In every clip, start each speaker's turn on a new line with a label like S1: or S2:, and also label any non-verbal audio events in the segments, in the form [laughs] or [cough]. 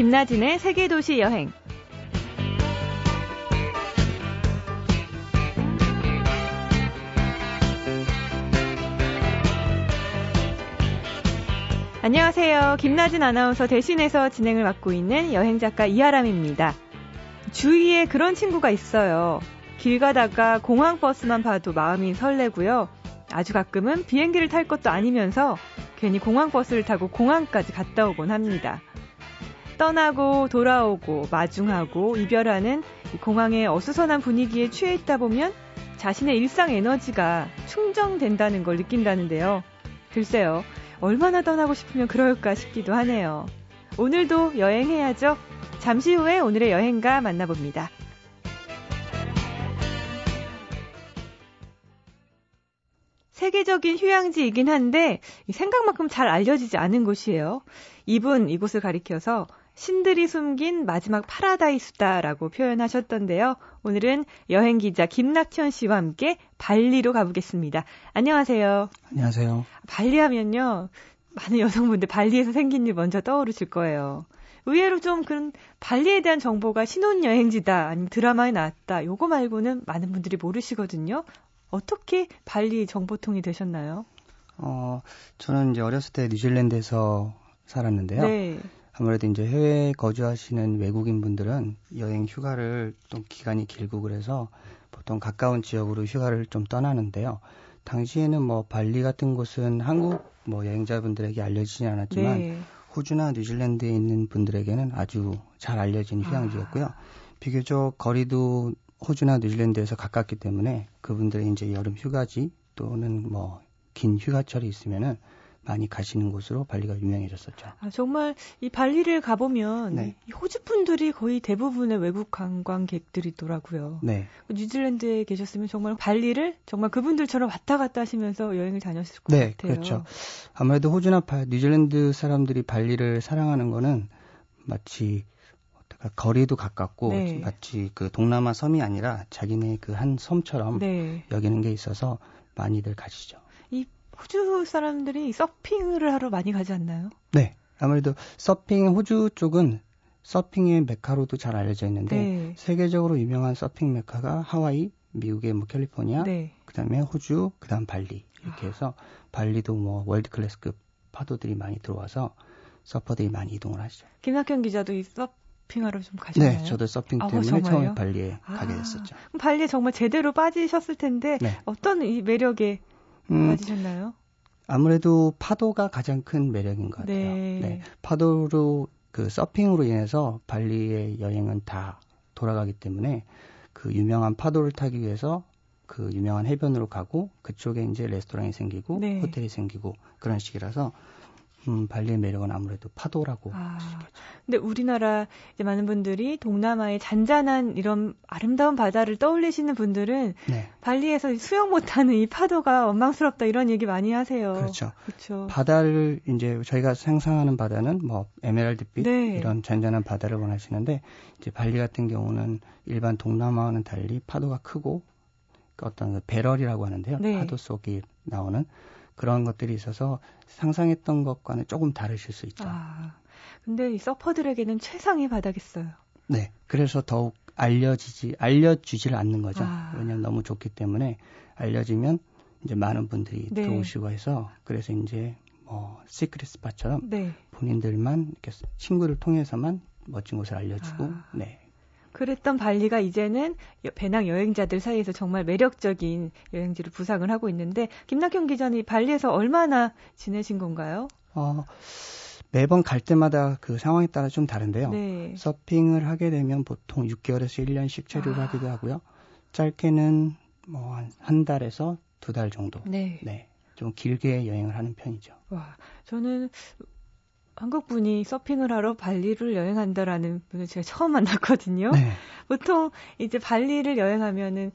S1: 김나진의 세계도시 여행. 안녕하세요. 김나진 아나운서 대신해서 진행을 맡고 있는 여행작가 이하람입니다. 주위에 그런 친구가 있어요. 길 가다가 공항버스만 봐도 마음이 설레고요. 아주 가끔은 비행기를 탈 것도 아니면서 괜히 공항버스를 타고 공항까지 갔다 오곤 합니다. 떠나고 돌아오고 마중하고 이별하는 공항의 어수선한 분위기에 취해 있다 보면 자신의 일상 에너지가 충전된다는 걸 느낀다는데요. 글쎄요, 얼마나 떠나고 싶으면 그럴까 싶기도 하네요. 오늘도 여행해야죠. 잠시 후에 오늘의 여행가 만나봅니다. 세계적인 휴양지이긴 한데 생각만큼 잘 알려지지 않은 곳이에요. 이분 이곳을 가리켜서 신들이 숨긴 마지막 파라다이스다라고 표현하셨던데요. 오늘은 여행 기자 김낙현 씨와 함께 발리로 가보겠습니다. 안녕하세요.
S2: 안녕하세요.
S1: 발리 하면요. 많은 여성분들 발리에서 생긴 일 먼저 떠오르실 거예요. 의외로 좀 그런 발리에 대한 정보가 신혼여행지다, 아니면 드라마에 나왔다, 요거 말고는 많은 분들이 모르시거든요. 어떻게 발리 정보통이 되셨나요?
S2: 어, 저는 이제 어렸을 때 뉴질랜드에서 살았는데요. 네. 아무래도 이제 해외에 거주하시는 외국인 분들은 여행 휴가를 좀 기간이 길고 그래서 보통 가까운 지역으로 휴가를 좀 떠나는데요. 당시에는 뭐 발리 같은 곳은 한국 뭐 여행자분들에게 알려지지 않았지만 네. 호주나 뉴질랜드에 있는 분들에게는 아주 잘 알려진 휴양지였고요. 아. 비교적 거리도 호주나 뉴질랜드에서 가깝기 때문에 그분들의 이제 여름 휴가지 또는 뭐 긴 휴가철이 있으면은 많이 가시는 곳으로 발리가 유명해졌었죠.
S1: 아, 정말 이 발리를 가보면 네. 호주 분들이 거의 대부분의 외국 관광객들이더라고요. 네. 그 뉴질랜드에 계셨으면 정말 발리를 정말 그분들처럼 왔다 갔다 하시면서 여행을 다녔을 것 네, 같아요.
S2: 그렇죠. 아무래도 호주나 바, 뉴질랜드 사람들이 발리를 사랑하는 거는 마치 거리도 가깝고 네. 마치 그 동남아 섬이 아니라 자기네 그 한 섬처럼 네. 여기는 게 있어서 많이들 가시죠.
S1: 이 호주 사람들이 서핑을 하러 많이 가지 않나요?
S2: 네. 아무래도 서핑 호주 쪽은 서핑의 메카로도 잘 알려져 있는데 네. 세계적으로 유명한 서핑 메카가 하와이, 미국의 뭐 캘리포니아, 네. 그다음에 호주, 그다음 발리 이렇게 해서 발리도 뭐 world class급 파도들이 많이 들어와서 서퍼들이 많이 이동을 하시죠.
S1: 김학현 기자도 이 서, 서핑하러 좀 가셨나요?
S2: 네, 저도 서핑 아, 때문에 아, 처음 발리에 아, 가게 됐었죠.
S1: 발리에 정말 제대로 빠지셨을 텐데 네. 어떤 이 매력에 음, 빠지셨나요?
S2: 아무래도 파도가 가장 큰 매력인 것 같아요. 네. 네. 파도로 그 서핑으로 인해서 발리의 여행은 다 돌아가기 때문에 그 유명한 파도를 타기 위해서 그 유명한 해변으로 가고 그쪽에 이제 레스토랑이 생기고 네. 호텔이 생기고 그런 식이라서 음, 발리의 매력은 아무래도 파도라고 아,
S1: 근데 우리나라 이제 많은 분들이 동남아의 잔잔한 이런 아름다운 바다를 떠올리시는 분들은 네. 발리에서 수영 못하는 이 파도가 원망스럽다 이런 얘기 많이 하세요.
S2: 그렇죠. 그렇죠. 바다를 이제 저희가 상상하는 바다는 뭐 에메랄드빛 네. 이런 잔잔한 바다를 원하시는데 이제 발리 같은 경우는 일반 동남아와는 달리 파도가 크고 그 어떤 그 배럴이라고 하는데요. 네. 파도 속에 나오는 그런 것들이 있어서 상상했던 것과는 조금 다르실 수 있죠. 아,
S1: 근데 이 서퍼들에게는 최상의 바닥겠어요
S2: 네. 그래서 더욱 알려지지, 알려주지를 않는 거죠. 아. 왜냐면 너무 좋기 때문에 알려지면 이제 많은 분들이 네. 들어오시고 해서 그래서 이제 뭐 시크릿 스팟처럼 네. 본인들만 이렇게 친구를 통해서만 멋진 곳을 알려주고 아. 네
S1: 그랬던 발리가 이제는 배낭 여행자들 사이에서 정말 매력적인 여행지를 부상을 하고 있는데 김낙현 기자는 발리에서 얼마나 지내신 건가요? 어,
S2: 매번 갈 때마다 그 상황에 따라 좀 다른데요. 네. 서핑을 하게 되면 보통 6개월에서 1년씩 체류를 아. 하기도 하고요. 짧게는 뭐한 달에서 두 달 정도. 네. 네. 좀 길게 여행을 하는 편이죠.
S1: 와, 저는 한국 분이 서핑을 하러 발리를 여행한다라는 분을 제가 처음 만났거든요. 네. 보통 이제 발리를 여행하면은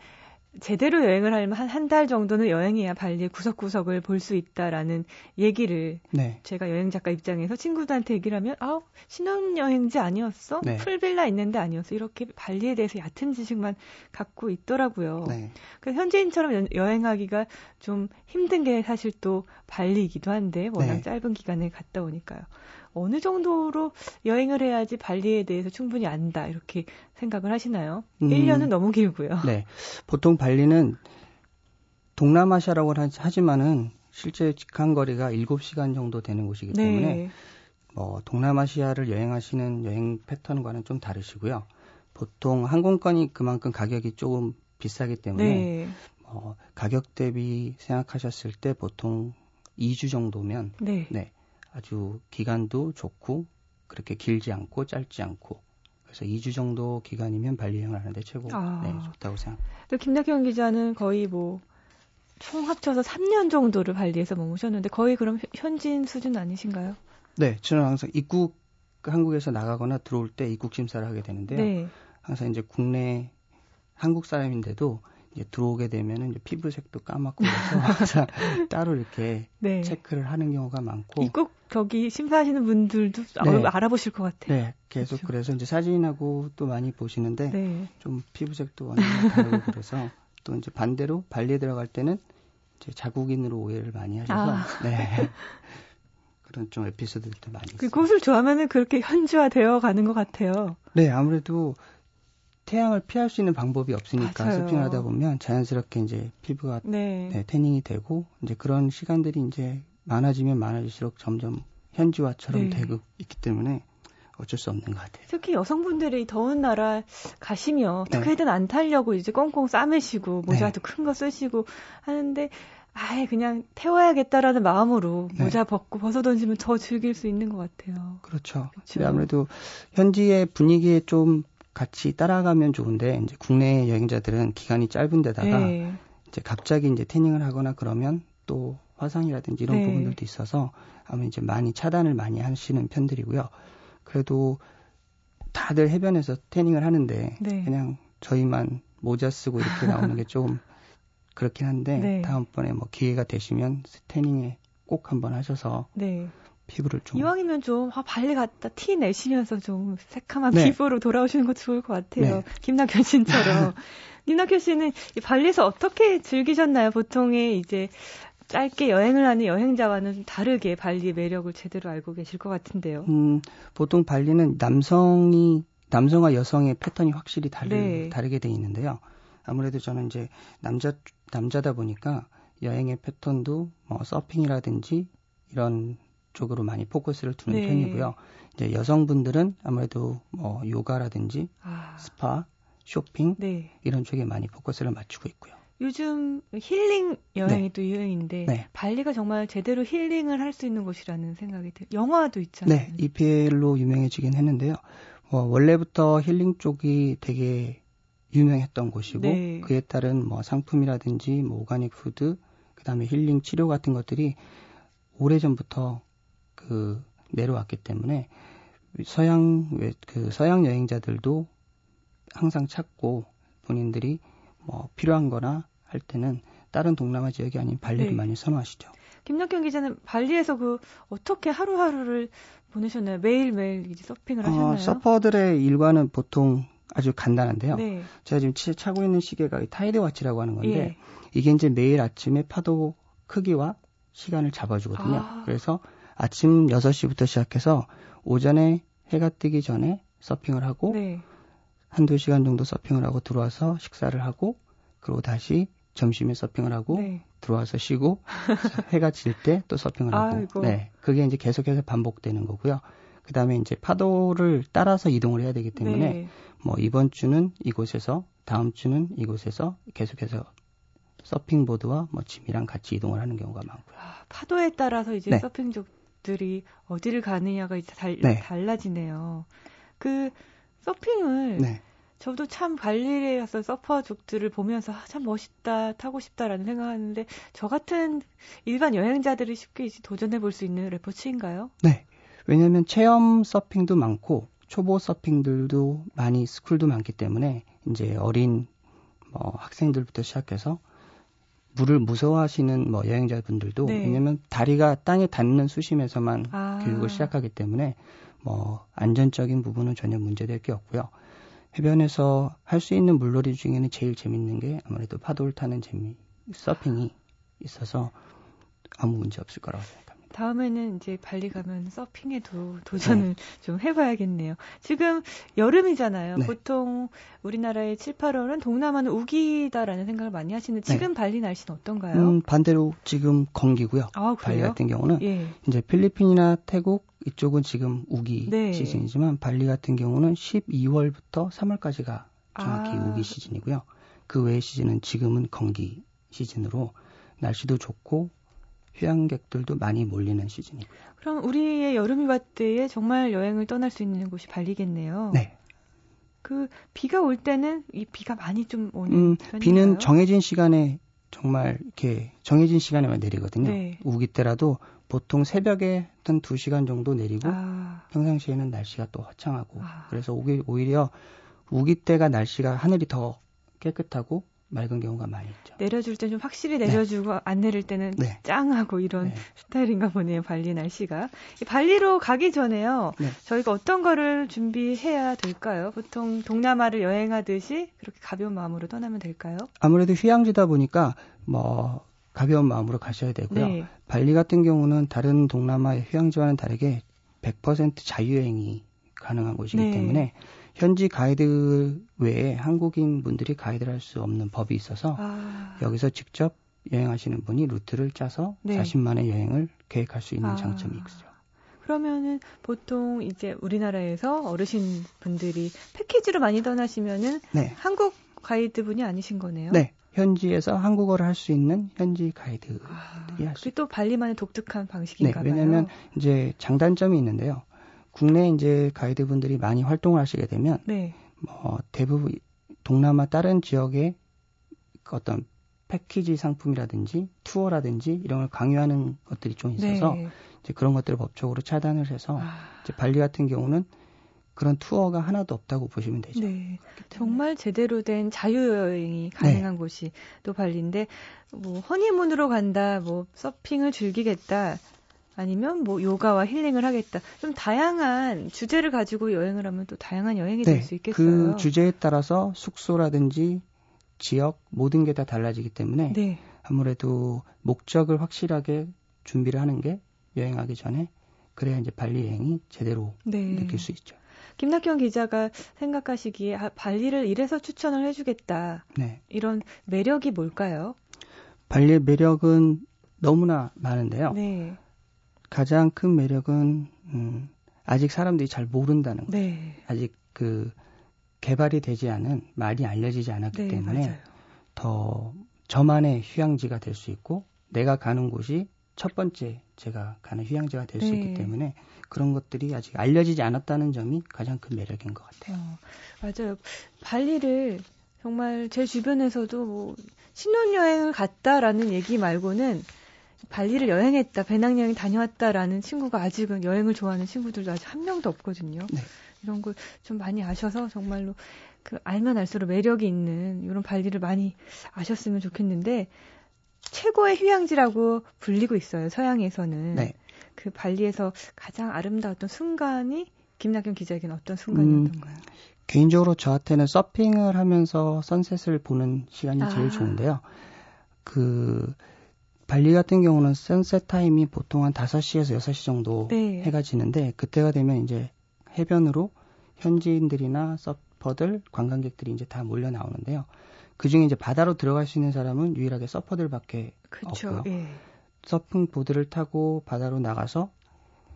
S1: 제대로 여행을 하려면 한 한 달 정도는 여행해야 발리 구석구석을 볼 수 있다라는 얘기를 네. 제가 여행 작가 입장에서 친구들한테 얘기를 하면 아우 신혼여행지 아니었어? 네. 풀빌라 있는데 아니었어? 이렇게 발리에 대해서 얕은 지식만 갖고 있더라고요. 네. 그 현지인처럼 여행하기가 좀 힘든 게 사실 또 발리이기도 한데 워낙 네. 짧은 기간에 갔다 오니까요. 어느 정도로 여행을 해야지 발리에 대해서 충분히 안다 이렇게 생각을 하시나요? 음, 1년은 너무 길고요.
S2: 네. 보통 발리는 동남아시아라고 하지만은 실제 직항 거리가 7시간 정도 되는 곳이기 네. 때문에 네. 뭐 동남아시아를 여행하시는 여행 패턴과는 좀 다르시고요. 보통 항공권이 그만큼 가격이 조금 비싸기 때문에 네. 어, 가격 대비 생각하셨을 때 보통 2주 정도면 네. 네. 아주 기간도 좋고 그렇게 길지 않고 짧지 않고 그래서 2주 정도 기간이면 발리 여행을 하는데 최고 아. 네, 좋다고 생각합니다.
S1: 또 김낙현 기자는 거의 뭐 총 합쳐서 3년 정도를 발리에서 머무셨는데 거의 그럼 현지인 수준 아니신가요?
S2: 네, 저는 항상 입국 한국에서 나가거나 들어올 때 입국 심사를 하게 되는데요. 네. 항상 이제 국내 한국 사람인데도 들어오게 되면은 이제 피부색도 까맣고 그래서 [laughs] 항상 따로 이렇게 네. 체크를 하는 경우가 많고
S1: 입국 거기 심사하시는 분들도 네. 알아보실 것 같아요.
S2: 네, 계속 그렇죠. 그래서 이제 사진하고 또 많이 보시는데 네. 좀 피부색도 완전히 다르고 그래서 또 이제 반대로 발리에 들어갈 때는 이제 자국인으로 오해를 많이 하셔서 아. 네. [laughs] 그런 좀 에피소드들도 많이 그 있어요.
S1: 그곳을 좋아하면은 그렇게 현지화 되어 가는 것 같아요.
S2: 네, 아무래도 태양을 피할 수 있는 방법이 없으니까 맞아요. 서핑하다 보면 자연스럽게 이제 피부가 네. 네, 태닝이 되고 이제 그런 시간들이 이제 많아지면 많아질수록 점점 현지화처럼 네. 되고 있기 때문에 어쩔 수 없는 것 같아요.
S1: 특히 여성분들이 더운 나라 가시면 네. 어떻게든 안 타려고 이제 꽁꽁 싸매시고 모자도 네. 큰거 쓰시고 하는데 아예 그냥 태워야겠다라는 마음으로 네. 모자 벗고 벗어 던지면 더 즐길 수 있는 것 같아요.
S2: 그렇죠. 그렇죠. 아무래도 현지의 분위기에 좀 같이 따라가면 좋은데 이제 국내 여행자들은 기간이 짧은 데다가 네. 이제 갑자기 이제 태닝을 하거나 그러면 또 화상이라든지 이런 네. 부분들도 있어서 아마 이제 많이 차단을 많이 하시는 편들이고요. 그래도 다들 해변에서 태닝을 하는데 네. 그냥 저희만 모자 쓰고 이렇게 나오는 게 좀 그렇긴 한데 네. 다음번에 뭐 기회가 되시면 태닝에 꼭 한번 하셔서 네. 피부를 좀
S1: 이왕이면 좀 아, 발리 갔다 티 내시면서 좀 새카만 네. 피부로 돌아오시는 것도 좋을 것 같아요. 네. 김낙현 씨처럼. [laughs] 김낙현 씨는 발리에서 어떻게 즐기셨나요? 보통의 이제 짧게 여행을 하는 여행자와는 좀 다르게 발리의 매력을 제대로 알고 계실 것 같은데요.
S2: 음, 보통 발리는 남성이 남성과 여성의 패턴이 확실히 다르, 네. 다르게 돼 있는데요. 아무래도 저는 이제 남자 남자다 보니까 여행의 패턴도 뭐 서핑이라든지 이런 쪽으로 많이 포커스를 두는 네. 편이고요. 이제 여성분들은 아무래도 뭐 요가라든지 아. 스파, 쇼핑 네. 이런 쪽에 많이 포커스를 맞추고 있고요.
S1: 요즘 힐링 여행이 네. 또 유행인데 네. 발리가 정말 제대로 힐링을 할 수 있는 곳이라는 생각이 들어요. 영화도 있잖아요.
S2: 네, EPL로 유명해지긴 했는데요. 뭐 원래부터 힐링 쪽이 되게 유명했던 곳이고 네. 그에 따른 뭐 상품이라든지 뭐 organic food 그다음에 힐링 치료 같은 것들이 오래전부터 그 내려왔기 때문에 서양 그 서양 여행자들도 항상 찾고 본인들이 뭐 필요한 거나 할 때는 다른 동남아 지역이 아닌 발리를 네. 많이 선호하시죠.
S1: 김낙현 기자는 발리에서 그 어떻게 하루하루를 보내셨나요? 매일매일 이제 서핑을 어, 하셨나요? 어,
S2: 서퍼들의 일과는 보통 아주 간단한데요. 네. 제가 지금 차고 있는 시계가 tide watch라고 하는 건데 예. 이게 이제 매일 아침에 파도 크기와 시간을 잡아주거든요. 아. 그래서 아침 6시부터 시작해서 오전에 해가 뜨기 전에 서핑을 하고 네. 한두 시간 정도 서핑을 하고 들어와서 식사를 하고 그리고 다시 점심에 서핑을 하고 네. 들어와서 쉬고 [laughs] 해가 질 때 또 서핑을 하고 아이고. 네 그게 이제 계속해서 반복되는 거고요. 그 다음에 이제 파도를 따라서 이동을 해야 되기 때문에 네. 뭐 이번 주는 이곳에서 다음 주는 이곳에서 계속해서 서핑보드와 뭐 짐이랑 같이 이동을 하는 경우가 많고요. 아,
S1: 파도에 따라서 이제 네. 서핑족 들이 어디를 가느냐가 달, 네. 달라지네요. 그 서핑을 네. 저도 참 발리에 가서 서퍼족들을 보면서 아, 참 멋있다, 타고 싶다라는 생각하는데 저 같은 일반 여행자들이 쉽게 도전해 볼 수 있는 레포츠인가요?
S2: 네. 왜냐하면 체험 서핑도 많고 초보 서핑들도 많이 스쿨도 많기 때문에 이제 어린 뭐 학생들부터 시작해서 물을 무서워하시는 뭐 여행자분들도 네. 왜냐면 다리가 땅에 닿는 수심에서만 아. 교육을 시작하기 때문에 뭐 안전적인 부분은 전혀 문제될 게 없고요. 해변에서 할 수 있는 물놀이 중에는 제일 재밌는 게 아무래도 파도를 타는 재미, 서핑이 있어서 아무 문제 없을 거라고 생각합니다.
S1: 다음에는 이제 발리 가면 서핑에도 도전을 네. 좀 해봐야겠네요. 지금 여름이잖아요. 네. 보통 우리나라의 7, 8월은 동남아는 우기다라는 생각을 많이 하시는데 지금 네. 발리 날씨는 어떤가요?
S2: 음, 반대로 지금 건기고요. 아, 발리 같은 경우는 예. 이제 필리핀이나 태국 이쪽은 지금 우기 네. 시즌이지만 발리 같은 경우는 12월부터 3월까지가 정확히 아. 우기 시즌이고요. 그 외의 시즌은 지금은 건기 시즌으로 날씨도 좋고 휴양객들도 많이 몰리는 시즌이고요.
S1: 그럼 우리의 여름휴가 때에 정말 여행을 떠날 수 있는 곳이 발리겠네요.
S2: 네.
S1: 그 비가 올 때는 이 비가 많이 좀 오는 음, 편인가요?
S2: 비는 정해진 시간에 정말 이렇게 정해진 시간에만 내리거든요. 네. 우기 때라도 보통 새벽에 한 2시간 정도 내리고 아. 평상시에는 날씨가 또 화창하고 아. 그래서 오히려 우기 때가 날씨가 하늘이 더 깨끗하고 맑은 경우가 많이 있죠.
S1: 내려줄 때 좀 확실히 내려주고 네. 안 내릴 때는 네. 짱하고 이런 네. 스타일인가 보네요. 발리 날씨가. 발리로 가기 전에요. 네. 저희가 어떤 거를 준비해야 될까요? 보통 동남아를 여행하듯이 그렇게 가벼운 마음으로 떠나면 될까요?
S2: 아무래도 휴양지다 보니까 뭐 가벼운 마음으로 가셔야 되고요. 네. 발리 같은 경우는 다른 동남아의 휴양지와는 다르게 100% 자유여행이 가능한 곳이기 네. 때문에 현지 가이드 외에 한국인 분들이 가이드를 할 수 없는 법이 있어서 아. 여기서 직접 여행하시는 분이 루트를 짜서 네. 자신만의 여행을 계획할 수 있는 아. 장점이 있죠.
S1: 그러면은 보통 이제 우리나라에서 어르신 분들이 패키지로 많이 떠나시면은 네. 한국 가이드 분이 아니신 거네요.
S2: 네. 현지에서 한국어를 할 수 있는 현지 가이드들이 아, 할수
S1: 또 발리만의 독특한 방식인가
S2: 네, 왜냐하면 이제 장단점이 있는데요. 국내 이제 가이드분들이 많이 활동을 하시게 되면 네. 뭐 대부분 동남아 다른 지역의 어떤 패키지 상품이라든지 투어라든지 이런 걸 강요하는 것들이 좀 있어서 네. 이제 그런 것들을 법적으로 차단을 해서 아. 이제 발리 같은 경우는 그런 투어가 하나도 없다고 보시면 되죠. 네.
S1: 정말 제대로 된 자유여행이 가능한 네. 곳이 또 발리인데 뭐 허니문으로 간다, 뭐 서핑을 즐기겠다 아니면 뭐 요가와 힐링을 하겠다. 좀 다양한 주제를 가지고 여행을 하면 또 다양한 여행이 네, 될수 있겠어요.
S2: 그 주제에 따라서 숙소라든지 지역 모든 게 다 달라지기 때문에 네. 아무래도 목적을 확실하게 준비를 하는 게 여행하기 전에 그래야 이제 발리 여행이 제대로 네. 느낄 수 있죠.
S1: 김낙현 기자가 생각하시기에 아, 발리를 이래서 추천을 해주겠다. 네. 이런 매력이 뭘까요?
S2: 발리의 매력은 너무나 많은데요. 네. 가장 큰 매력은 음, 아직 사람들이 잘 모른다는 거예요. 네. 아직 그 개발이 되지 않은 말이 알려지지 않았기 네, 때문에 맞아요. 더 저만의 휴양지가 될 수 있고 내가 가는 곳이 첫 번째 제가 가는 휴양지가 될수 네. 있기 때문에 그런 것들이 아직 알려지지 않았다는 점이 가장 큰 매력인 것 같아요. 어,
S1: 맞아요. 발리를 정말 제 주변에서도 뭐 신혼여행을 갔다라는 얘기 말고는 발리를 여행했다, 배낭여행 다녀왔다라는 친구가 아직은 여행을 좋아하는 친구들도 아직 한 명도 없거든요. 네. 이런 걸 좀 많이 아셔서 정말로 그 알면 알수록 매력이 있는 이런 발리를 많이 아셨으면 좋겠는데 최고의 휴양지라고 불리고 있어요. 서양에서는. 네. 그 발리에서 가장 아름다웠던 순간이 김낙현 기자에게는 어떤 순간이었던가요? 음,
S2: 개인적으로 저한테는 서핑을 하면서 선셋을 보는 시간이 아. 제일 좋은데요. 그 발리 같은 경우는 선셋 타임이 보통 한 5시에서 6시 정도 네. 해가 지는데 그때가 되면 이제 해변으로 현지인들이나 서퍼들, 관광객들이 이제 다 몰려 나오는데요. 그 중에 이제 바다로 들어갈 수 있는 사람은 유일하게 서퍼들밖에 그쵸, 없고요. 예. 서핑 보드를 타고 바다로 나가서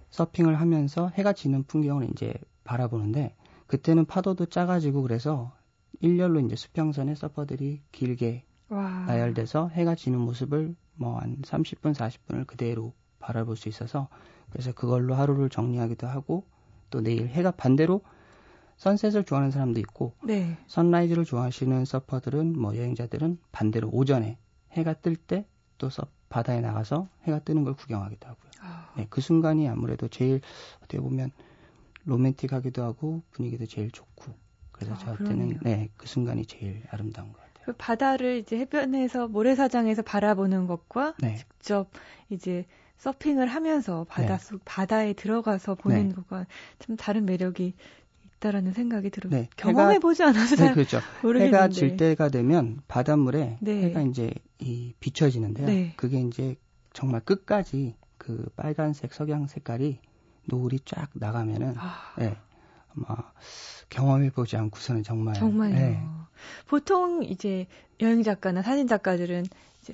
S2: 서핑을 하면서 해가 지는 풍경을 이제 바라보는데 그때는 파도도 작아지고 그래서 일렬로 이제 수평선에 서퍼들이 길게 와. 나열돼서 해가 지는 모습을 뭐 한 30분, 40분을 그대로 바라볼 수 있어서 그래서 그걸로 하루를 정리하기도 하고 또 내일 해가 반대로 선셋을 좋아하는 사람도 있고 네. 선라이즈를 좋아하시는 서퍼들은 뭐 여행자들은 반대로 오전에 해가 뜰 때 또 바다에 나가서 해가 뜨는 걸 구경하기도 하고요. 아. 네, 그 순간이 아무래도 제일 어떻게 보면 로맨틱하기도 하고 분위기도 제일 좋고 그래서 아, 저한테는 네, 그 순간이 제일 아름다운 것 같아요.
S1: 그 바다를 이제 해변에서 모래사장에서 바라보는 것과 네. 직접 이제 서핑을 하면서 바닷속 네. 바다에 들어가서 보는 네. 것과 참 다른 매력이 있다라는 생각이 들어요. 네. 경험해 보지 않아서 네, 그렇죠. [laughs] 모르겠는데.
S2: 해가 질 때가 되면 바닷물에 네. 해가 이제 이 비춰지는데요. 네. 그게 이제 정말 끝까지 그그 빨간색 석양 색깔이 노을이 쫙 나가면은 아. 네, 아마 경험해 보지 않고서는 정말
S1: 정말요. 네. 보통 이제 여행 작가나 사진 작가들은 이제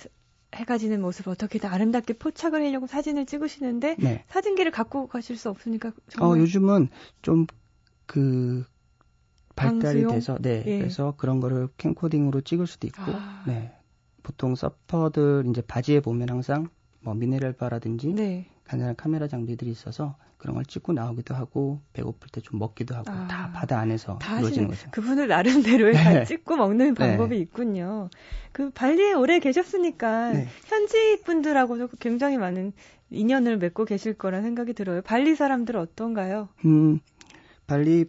S1: 해가 지는 모습을 어떻게든 아름답게 포착을 하려고 사진을 찍으시는데 네. 사진기를 갖고 가실 수 없으니까
S2: 정말 어, 요즘은 좀 그 발달이 방수용? 돼서 네 예. 그래서 그런 거를 캠코딩으로 찍을 수도 있고 아. 네 보통 서퍼들 이제 바지에 보면 항상 뭐 미네랄 바라든지 네. 간단한 카메라 장비들이 있어서 그런 걸 찍고 나오기도 하고 배고플 때 좀 먹기도 하고 아, 다 바다 안에서 다 이루어지는 거죠.
S1: 그분을 나름대로 네. 찍고 먹는 네. 방법이 네. 있군요. 그 발리에 오래 계셨으니까 네. 현지 분들하고도 굉장히 많은 인연을 맺고 계실 거란 생각이 들어요. 발리 사람들 어떤가요?
S2: 음, 발리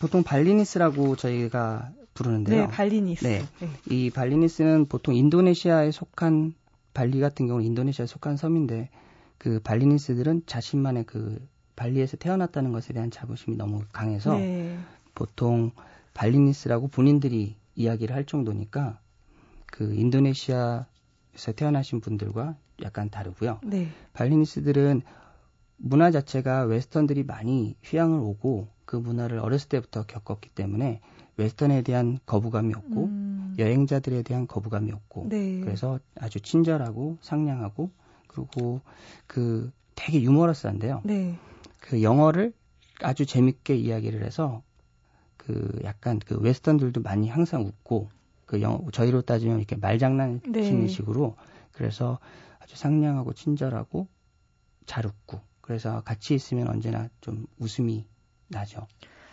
S2: 보통 발리니스라고 저희가 부르는데요.
S1: 네, 발리니스. 네.
S2: 네. 이 발리니스는 보통 인도네시아에 속한 발리 같은 경우는 인도네시아에 속한 섬인데 그 발리니스들은 자신만의 그 발리에서 태어났다는 것에 대한 자부심이 너무 강해서 네. 보통 발리니스라고 본인들이 이야기를 할 정도니까 그 인도네시아에서 태어나신 분들과 약간 다르고요. 네. 발리니스들은 문화 자체가 웨스턴들이 많이 휴양을 오고 그 문화를 어렸을 때부터 겪었기 때문에 웨스턴에 대한 거부감이 없고 음. 여행자들에 대한 거부감이 없고 네. 그래서 아주 친절하고 상냥하고 그리고 그 되게 유머러스한데요. 네. 그 영어를 아주 재밌게 이야기를 해서 그 약간 그 웨스턴들도 많이 항상 웃고 그 영어 저희로 따지면 이렇게 말장난 치는 네. 식으로 그래서 아주 상냥하고 친절하고 잘 웃고 그래서 같이 있으면 언제나 좀 웃음이 나죠.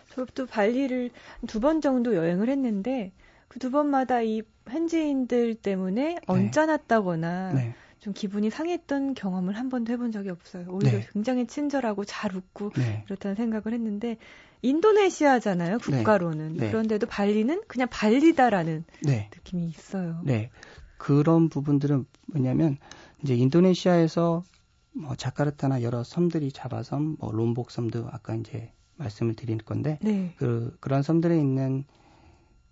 S1: 저도 발리를 두 번 정도 여행을 했는데 그 두 번마다 이 현지인들 때문에 네. 언짢았다거나 네. 좀 기분이 상했던 경험을 한 번도 해본 적이 없어요. 오히려 네. 굉장히 친절하고 잘 웃고 네. 그렇다는 생각을 했는데 인도네시아잖아요, 네. 국가로는. 네. 그런데도 발리는 그냥 발리다라는 네. 느낌이 있어요.
S2: 네. 그런 부분들은 뭐냐면 이제 인도네시아에서 뭐 자카르타나 여러 섬들이 자바섬, 뭐 롬복 섬도 아까 이제 말씀을 드린 건데 네. 그 그런 섬들에 있는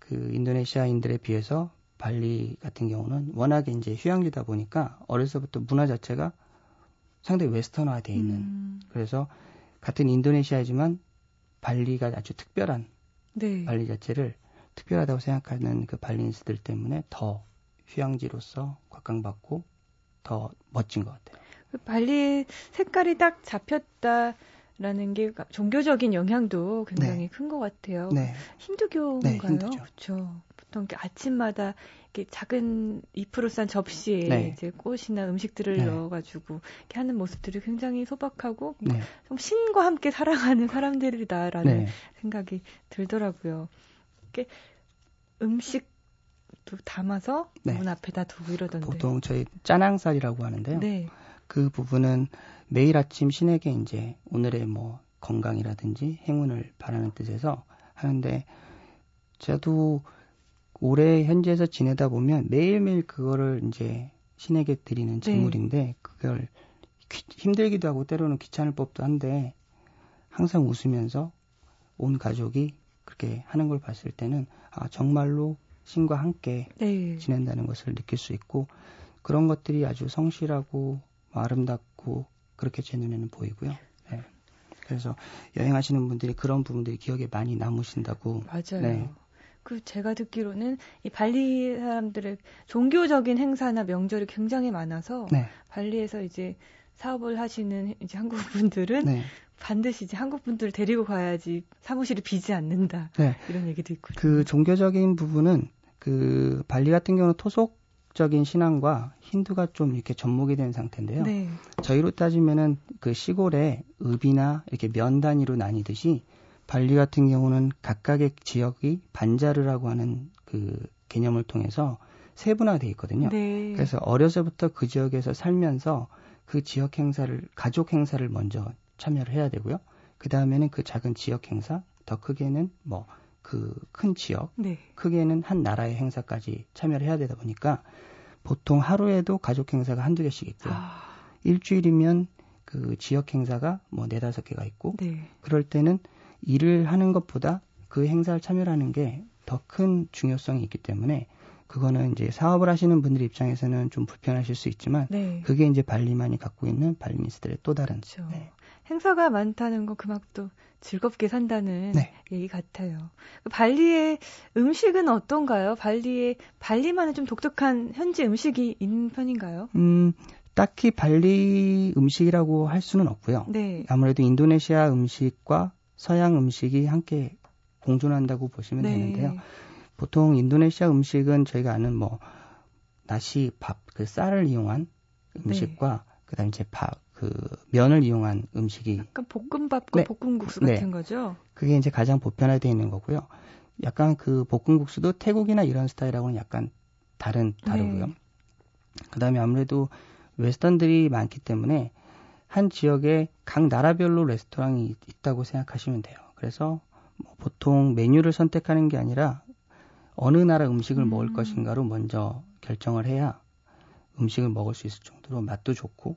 S2: 그 인도네시아인들에 비해서 발리 같은 경우는 워낙에 이제 휴양지다 보니까 어려서부터 문화 자체가 상당히 웨스턴화되어 있는 음. 그래서 같은 인도네시아지만 발리가 아주 특별한 네. 발리 자체를 특별하다고 생각하는 그 발리인스들 때문에 더 휴양지로서 곽강받고 더 멋진 것 같아요.
S1: 그 발리 색깔이 딱 잡혔다 라는 게 종교적인 영향도 굉장히 네. 큰것 같아요. 네. 힌두교인가요? 네. 그렇죠. 보통 이렇게 아침마다 이렇게 작은 잎으로 싼 접시에 네. 이제 꽃이나 음식들을 네. 넣어가지고 이렇게 하는 모습들이 굉장히 소박하고 네. 좀 신과 함께 살아가는 사람들이다라는 네. 생각이 들더라고요. 이렇게 음식도 담아서 네. 문 앞에다 두고 이러던데.
S2: 보통 저희 짜낭살이라고 하는데요. 네. 그 부분은 매일 아침 신에게 이제 오늘의 뭐 건강이라든지 행운을 바라는 뜻에서 하는데 저도 올해 현지에서 지내다 보면 매일매일 그거를 이제 신에게 드리는 제물인데 네. 그걸 귀, 힘들기도 하고 때로는 귀찮을 법도 한데 항상 웃으면서 온 가족이 그렇게 하는 걸 봤을 때는 아 정말로 신과 함께 네. 지낸다는 것을 느낄 수 있고 그런 것들이 아주 성실하고 아름답고 그렇게 제 눈에는 보이고요. 네. 그래서 여행하시는 분들이 그런 부분들이 기억에 많이 남으신다고.
S1: 맞아요. 네. 그 제가 듣기로는 이 발리 사람들의 종교적인 행사나 명절이 굉장히 많아서 네. 발리에서 이제 사업을 하시는 이제 한국 분들은 네. 반드시 이제 한국 분들을 데리고 가야지 사무실이 비지 않는다 네. 이런 얘기도 있고
S2: 그 종교적인 부분은 그 발리 같은 경우는 토속적인 신앙과 힌두가 좀 이렇게 접목이 된 상태인데요. 네. 저희로 따지면은 그 시골에 읍이나 이렇게 면 단위로 나뉘듯이 발리 같은 경우는 각각의 지역이 반자르라고 하는 그 개념을 통해서 세분화되어 있거든요. 네. 그래서 어려서부터 그 지역에서 살면서 그 지역 행사를 가족 행사를 먼저 참여를 해야 되고요. 그 다음에는 그 작은 지역 행사, 더 크게는 뭐 그 큰 지역, 네. 크게는 한 나라의 행사까지 참여를 해야 되다 보니까 보통 하루에도 가족 행사가 한두 개씩 있고요. 아... 일주일이면 그 지역 행사가 뭐 네다섯 개가 있고 네. 그럴 때는 일을 하는 것보다 그 행사를 참여하는 게 더 큰 중요성이 있기 때문에 그거는 이제 사업을 하시는 분들 입장에서는 좀 불편하실 수 있지만 네. 그게 이제 발리만이 갖고 있는 발리니스트의 또 다른 그렇죠. 네.
S1: 행사가 많다는 거 그만큼 즐겁게 산다는 네. 얘기 같아요. 발리의 음식은 어떤가요? 발리의 발리만의 좀 독특한 현지 음식이 있는 편인가요?
S2: 음, 딱히 발리 음식이라고 할 수는 없고요. 네. 아무래도 인도네시아 음식과 서양 음식이 함께 공존한다고 보시면 네. 되는데요. 보통 인도네시아 음식은 저희가 아는 뭐 나시 밥, 그 쌀을 이용한 음식과 네. 그다음에 이제 밥, 그 면을 이용한 음식이
S1: 약간 볶음밥과 네. 볶음국수 같은 네. 거죠.
S2: 그게 이제 가장 보편화되어 있는 거고요. 약간 그 볶음국수도 태국이나 이런 스타일하고는 약간 다른 다르고요. 네. 그다음에 아무래도 웨스턴들이 많기 때문에 한 지역에 각 나라별로 레스토랑이 있다고 생각하시면 돼요. 그래서 뭐 보통 메뉴를 선택하는 게 아니라 어느 나라 음식을 음. 먹을 것인가로 먼저 결정을 해야 음식을 먹을 수 있을 정도로 맛도 좋고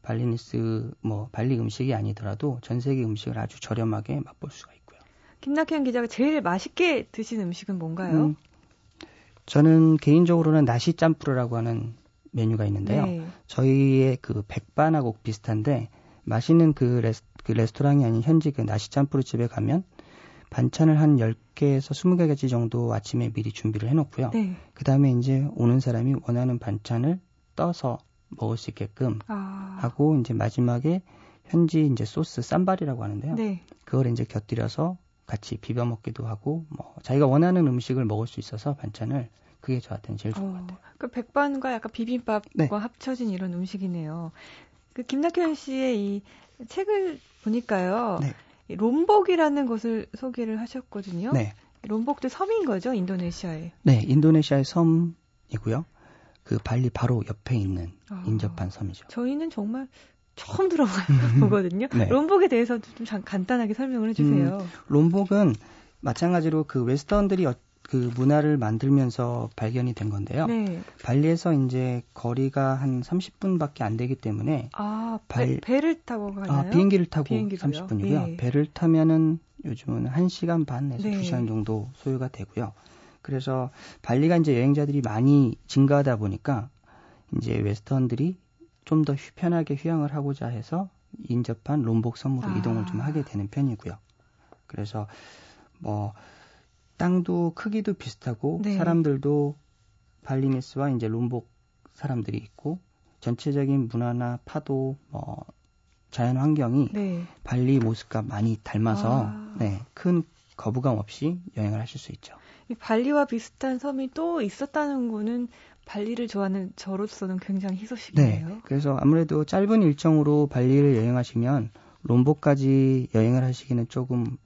S2: 발리니스 뭐 발리 음식이 아니더라도 전 세계 음식을 아주 저렴하게 맛볼 수가 있고요.
S1: 김낙현 기자가 제일 맛있게 드신 음식은 뭔가요? 음,
S2: 저는 개인적으로는 nasi campur라고 하는 메뉴가 있는데요. 네. 저희의 그 백반하고 비슷한데 맛있는 그, 레스, 그 레스토랑이 아닌 현지 그 nasi campur 집에 가면 반찬을 한 10개에서 20개까지 정도 아침에 미리 준비를 해놓고요. 네. 그 다음에 이제 오는 사람이 원하는 반찬을 떠서 먹을 수 있게끔 아. 하고 이제 마지막에 현지 이제 소스 sambal이라고 하는데요. 네. 그걸 이제 곁들여서 같이 비벼 먹기도 하고 뭐 자기가 원하는 음식을 먹을 수 있어서 반찬을 그게 저한테는 제일 좋은 어, 것 같아요.
S1: 그 백반과 약간 비빔밥과 네. 합쳐진 이런 음식이네요. 그 김낙현 씨의 이 책을 보니까요. 네. 롬복이라는 것을 소개를 하셨거든요. 네. 롬복도 섬인 거죠, 인도네시아에?
S2: 네, 인도네시아의 섬이고요. 그 발리 바로 옆에 있는 아, 인접한 섬이죠.
S1: 저희는 정말 처음 들어보거든요. [laughs] 네. 롬복에 대해서 좀 간단하게 설명을 해주세요. 음,
S2: 롬복은 마찬가지로 그 웨스턴들이 그 문화를 만들면서 발견이 된 건데요. 네. 발리에서 이제 거리가 한 30분밖에 안 되기 때문에
S1: 아, 발, 배, 를 타고 가나요? 아,
S2: 비행기를 타고 비행기로요? 30분이고요. 네. 배를 타면은 요즘은 1시간 반 내서 네. 2시간 정도 소요가 되고요. 그래서 발리가 이제 여행자들이 많이 증가하다 보니까 이제 웨스턴들이 좀 더 편하게 휴양을 하고자 해서 인접한 롬복 섬으로 아. 이동을 좀 하게 되는 편이고요. 그래서 뭐 땅도 크기도 비슷하고 네. 사람들도 발리네스와 이제 롬복 사람들이 있고 전체적인 문화나 파도 뭐 자연 환경이 네. 발리 모습과 많이 닮아서 아. 네, 큰 거부감 없이 여행을 하실 수 있죠.
S1: 이 발리와 비슷한 섬이 또 있었다는 거는 발리를 좋아하는 저로서는 굉장히 희소식이네요.
S2: 네. 그래서 아무래도 짧은 일정으로 발리를 여행하시면 롬복까지 여행을 하시기는 조금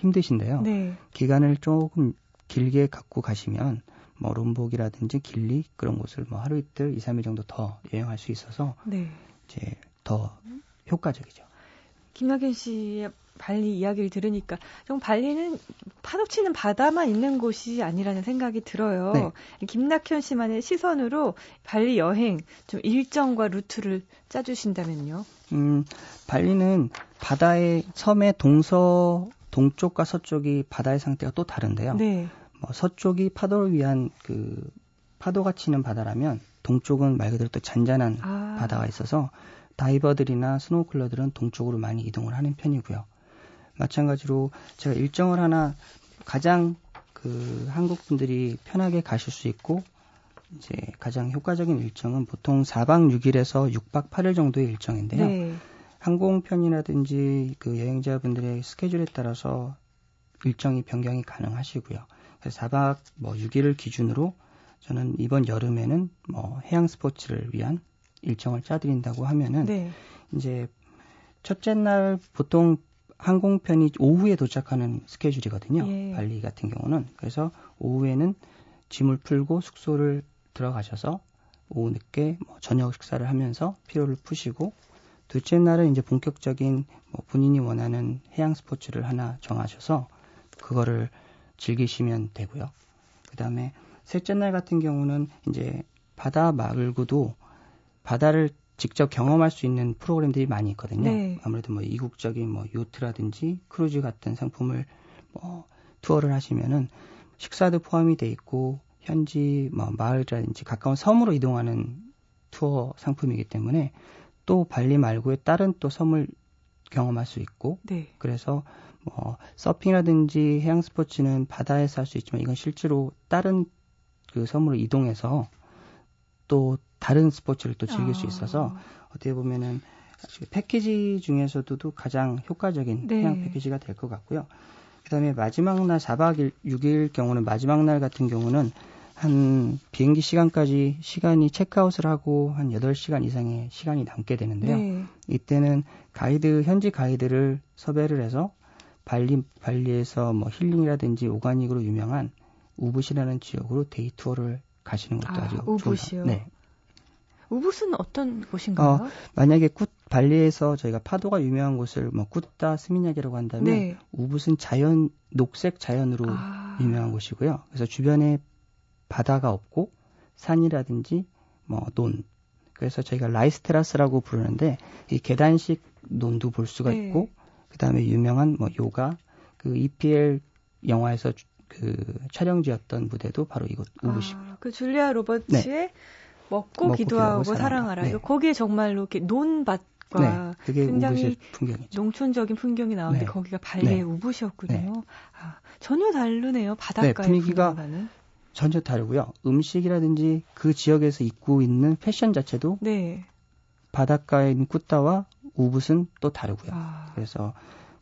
S2: 힘드신데요. 네. 기간을 조금 길게 갖고 가시면 뭐 롬복이라든지 길리 그런 곳을 뭐 하루 이틀, 2, 3일 정도 더 여행할 수 있어서 네. 이제 더 효과적이죠.
S1: 김학현 씨의 발리 이야기를 들으니까 좀 발리는 파도 치는 바다만 있는 곳이 아니라는 생각이 들어요. 네. 김낙현 씨만의 시선으로 발리 여행 좀 일정과 루트를 짜주신다면요.
S2: 음, 발리는 바다의 섬의 동서 동쪽과 서쪽이 바다의 상태가 또 다른데요. 네. 뭐 서쪽이 파도를 위한 그 파도가 치는 바다라면 동쪽은 말 그대로 또 잔잔한 아. 바다가 있어서 다이버들이나 스노클러들은 동쪽으로 많이 이동을 하는 편이고요. 마찬가지로 제가 일정을 하나 가장 그 한국 분들이 편하게 가실 수 있고 이제 가장 효과적인 일정은 보통 4박 6일에서 6박 8일 정도의 일정인데요. 네. 항공편이라든지 그 여행자분들의 스케줄에 따라서 일정이 변경이 가능하시고요. 그래서 4박 뭐 6일을 기준으로 저는 이번 여름에는 뭐 해양 스포츠를 위한 일정을 짜드린다고 하면은 네. 이제 첫째 날 보통 항공편이 오후에 도착하는 스케줄이거든요. 예. 발리 같은 경우는 그래서 오후에는 짐을 풀고 숙소를 들어가셔서 오후 늦게 뭐 저녁 식사를 하면서 피로를 푸시고 둘째 날은 이제 본격적인 뭐 본인이 원하는 해양 스포츠를 하나 정하셔서 그거를 즐기시면 되고요. 그 다음에 셋째 날 같은 경우는 이제 바다 말고도 바다를 직접 경험할 수 있는 프로그램들이 많이 있거든요. 네. 아무래도 뭐 이국적인 뭐 요트라든지 크루즈 같은 상품을 뭐 투어를 하시면은 식사도 포함이 돼 있고 현지 뭐 마을이라든지 가까운 섬으로 이동하는 투어 상품이기 때문에 또 발리 말고의 다른 또 섬을 경험할 수 있고 네. 그래서 뭐 서핑이라든지 해양 스포츠는 바다에서 할 수 있지만 이건 실제로 다른 그 섬으로 이동해서 또 다른 스포츠를 또 즐길 아. 수 있어서 어떻게 보면은 패키지 중에서도 가장 효과적인 네. 해양 패키지가 될 것 같고요. 그다음에 마지막 날 4박 6일 경우는 마지막 날 같은 경우는 한 비행기 시간까지 시간이 체크아웃을 하고 한 8시간 이상의 시간이 남게 되는데요. 네. 이때는 가이드 현지 가이드를 섭외를 해서 발리 발리에서 뭐 힐링이라든지 organic으로 유명한 우붓이라는 지역으로 day tour를 가시는 것도 아, 주
S1: 우붓이요. 네. 우붓은 어떤 곳인가요? 어,
S2: 만약에 굿 발리에서 저희가 파도가 유명한 곳을 뭐 꾸따 스미냑이라고 한다면 네. 우붓은 자연 녹색 자연으로 아. 유명한 곳이고요. 그래서 주변에 바다가 없고 산이라든지 뭐 논. 그래서 저희가 rice terrace라고 부르는데 이 계단식 논도 볼 수가 네. 있고 그다음에 유명한 뭐 요가 그 EPL 영화에서 그 촬영지였던 무대도 바로 이곳 우붓이고요.
S1: 아, 그 줄리아 로버츠의 네. 먹고, 먹고 기도하고, 기도하고 사랑하라. 네. 거기에 정말로 이렇게 논밭과 네, 굉장히 농촌적인 풍경이 나오는데 네. 거기가 발리의 네. 우붓이었군요. 네. 아, 전혀 다르네요. 바닷가의 네, 분위기가.
S2: 전혀 다르고요. 음식이라든지 그 지역에서 입고 있는 패션 자체도 네. 바닷가에 있는 꾸따와 우붓은 또 다르고요. 아. 그래서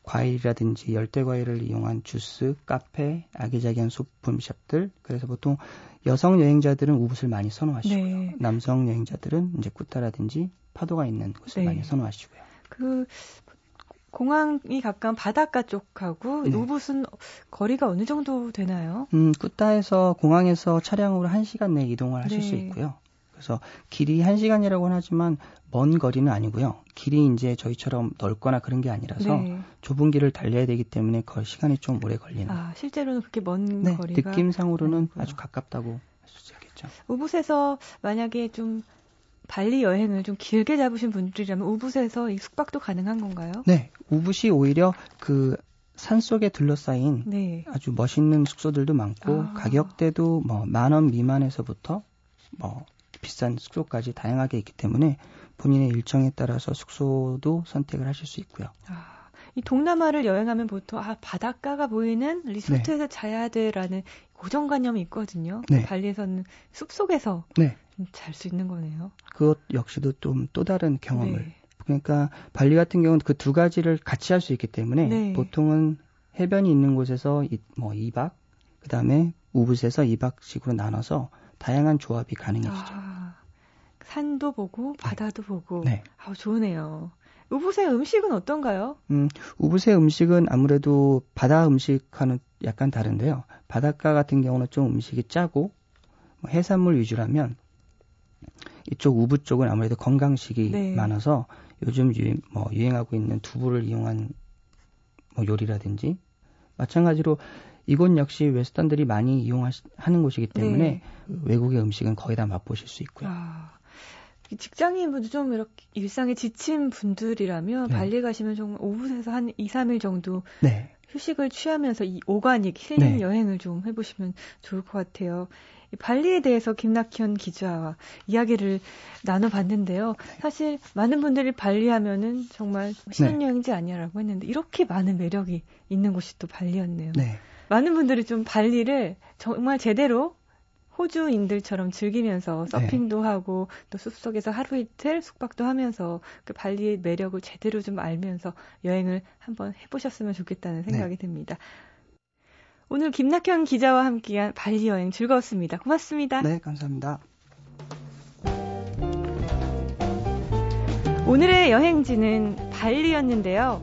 S2: 과일이라든지 열대 과일을 이용한 주스, 카페, 아기자기한 소품샵들. 그래서 보통 여성 여행자들은 우붓을 많이 선호하시고요. 네. 남성 여행자들은 이제 꾸따라든지 파도가 있는 곳을 네. 많이 선호하시고요.
S1: 그 공항이 가까운 바닷가 쪽하고 네. 우붓은 거리가 어느 정도 되나요?
S2: 음, 꾸따에서 공항에서 차량으로 1시간 내 이동을 하실 네. 수 있고요. 그래서 길이 1시간이라고는 하지만 먼 거리는 아니고요. 길이 이제 저희처럼 넓거나 그런 게 아니라서 네. 좁은 길을 달려야 되기 때문에 그 시간이 좀 오래 걸리는.
S1: 아, 실제로는 그렇게 먼 네, 거리가
S2: 느낌상으로는 아니고요. 아주 가깝다고 할 수 있겠죠.
S1: 우붓에서 만약에 좀 발리 여행을 좀 길게 잡으신 분들이라면 우붓에서 이 숙박도 가능한 건가요?
S2: 네, 우붓이 오히려 그 산속에 둘러싸인 네. 아주 멋있는 숙소들도 많고 아. 가격대도 뭐 만 원 미만에서부터 뭐 비싼 숙소까지 다양하게 있기 때문에 본인의 일정에 따라서 숙소도 선택을 하실 수 있고요. 아,
S1: 이 동남아를 여행하면 보통 아 바닷가가 보이는 리조트에서 네. 자야 돼라는 고정관념이 있거든요. 네. 발리에서는 숲 속에서 네. 잘 수 있는 거네요.
S2: 그것 역시도 좀 또 다른 경험을. 네. 그러니까 발리 같은 경우는 그 두 가지를 같이 할 수 있기 때문에 네. 보통은 해변이 있는 곳에서 이, 뭐 2박, 그 다음에 우붓에서 2박씩으로 나눠서 다양한 조합이 가능해지죠. 아,
S1: 산도 보고 바다도 보고. 네. 아, 좋으네요. 우붓의 음식은 어떤가요?
S2: 음, 우붓의 음식은 아무래도 바다 음식과는 약간 다른데요. 바닷가 같은 경우는 좀 음식이 짜고 뭐 해산물 위주라면 이쪽 우붓 쪽은 아무래도 건강식이 네. 많아서 요즘 유행, 뭐 유행하고 있는 두부를 이용한 뭐 요리라든지 마찬가지로 이곳 역시 웨스턴들이 많이 이용하는 곳이기 때문에 네. 외국의 음식은 거의 다 맛보실 수 있고요. 아,
S1: 직장인분들 좀 이렇게 일상에 지친 분들이라면 네. 발리 가시면 정말 오붓에서 한 2, 3일 정도 네. 휴식을 취하면서 이 오가닉 힐링 네. 여행을 좀 해보시면 좋을 것 같아요. 발리에 대해서 김낙현 기자와 이야기를 나눠봤는데요. 사실 많은 분들이 발리 하면은 정말 신혼여행지 아니야라고 했는데 이렇게 많은 매력이 있는 곳이 또 발리였네요. 네. 많은 분들이 좀 발리를 정말 제대로 호주인들처럼 즐기면서 네. 서핑도 네. 하고 또 숲속에서 하루 이틀 숙박도 하면서 그 발리의 매력을 제대로 좀 알면서 여행을 한번 해보셨으면 좋겠다는 생각이 네. 듭니다. 오늘 김낙현 기자와 함께한 발리 여행 즐거웠습니다. 고맙습니다.
S2: 네, 감사합니다.
S1: 오늘의 여행지는 발리였는데요.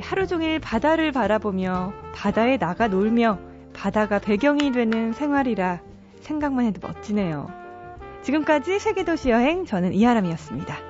S1: 하루 종일 바다를 바라보며 바다에 나가 놀며 바다가 배경이 되는 생활이라 생각만 해도 멋지네요. 지금까지 세계도시 여행 저는 이하람이었습니다.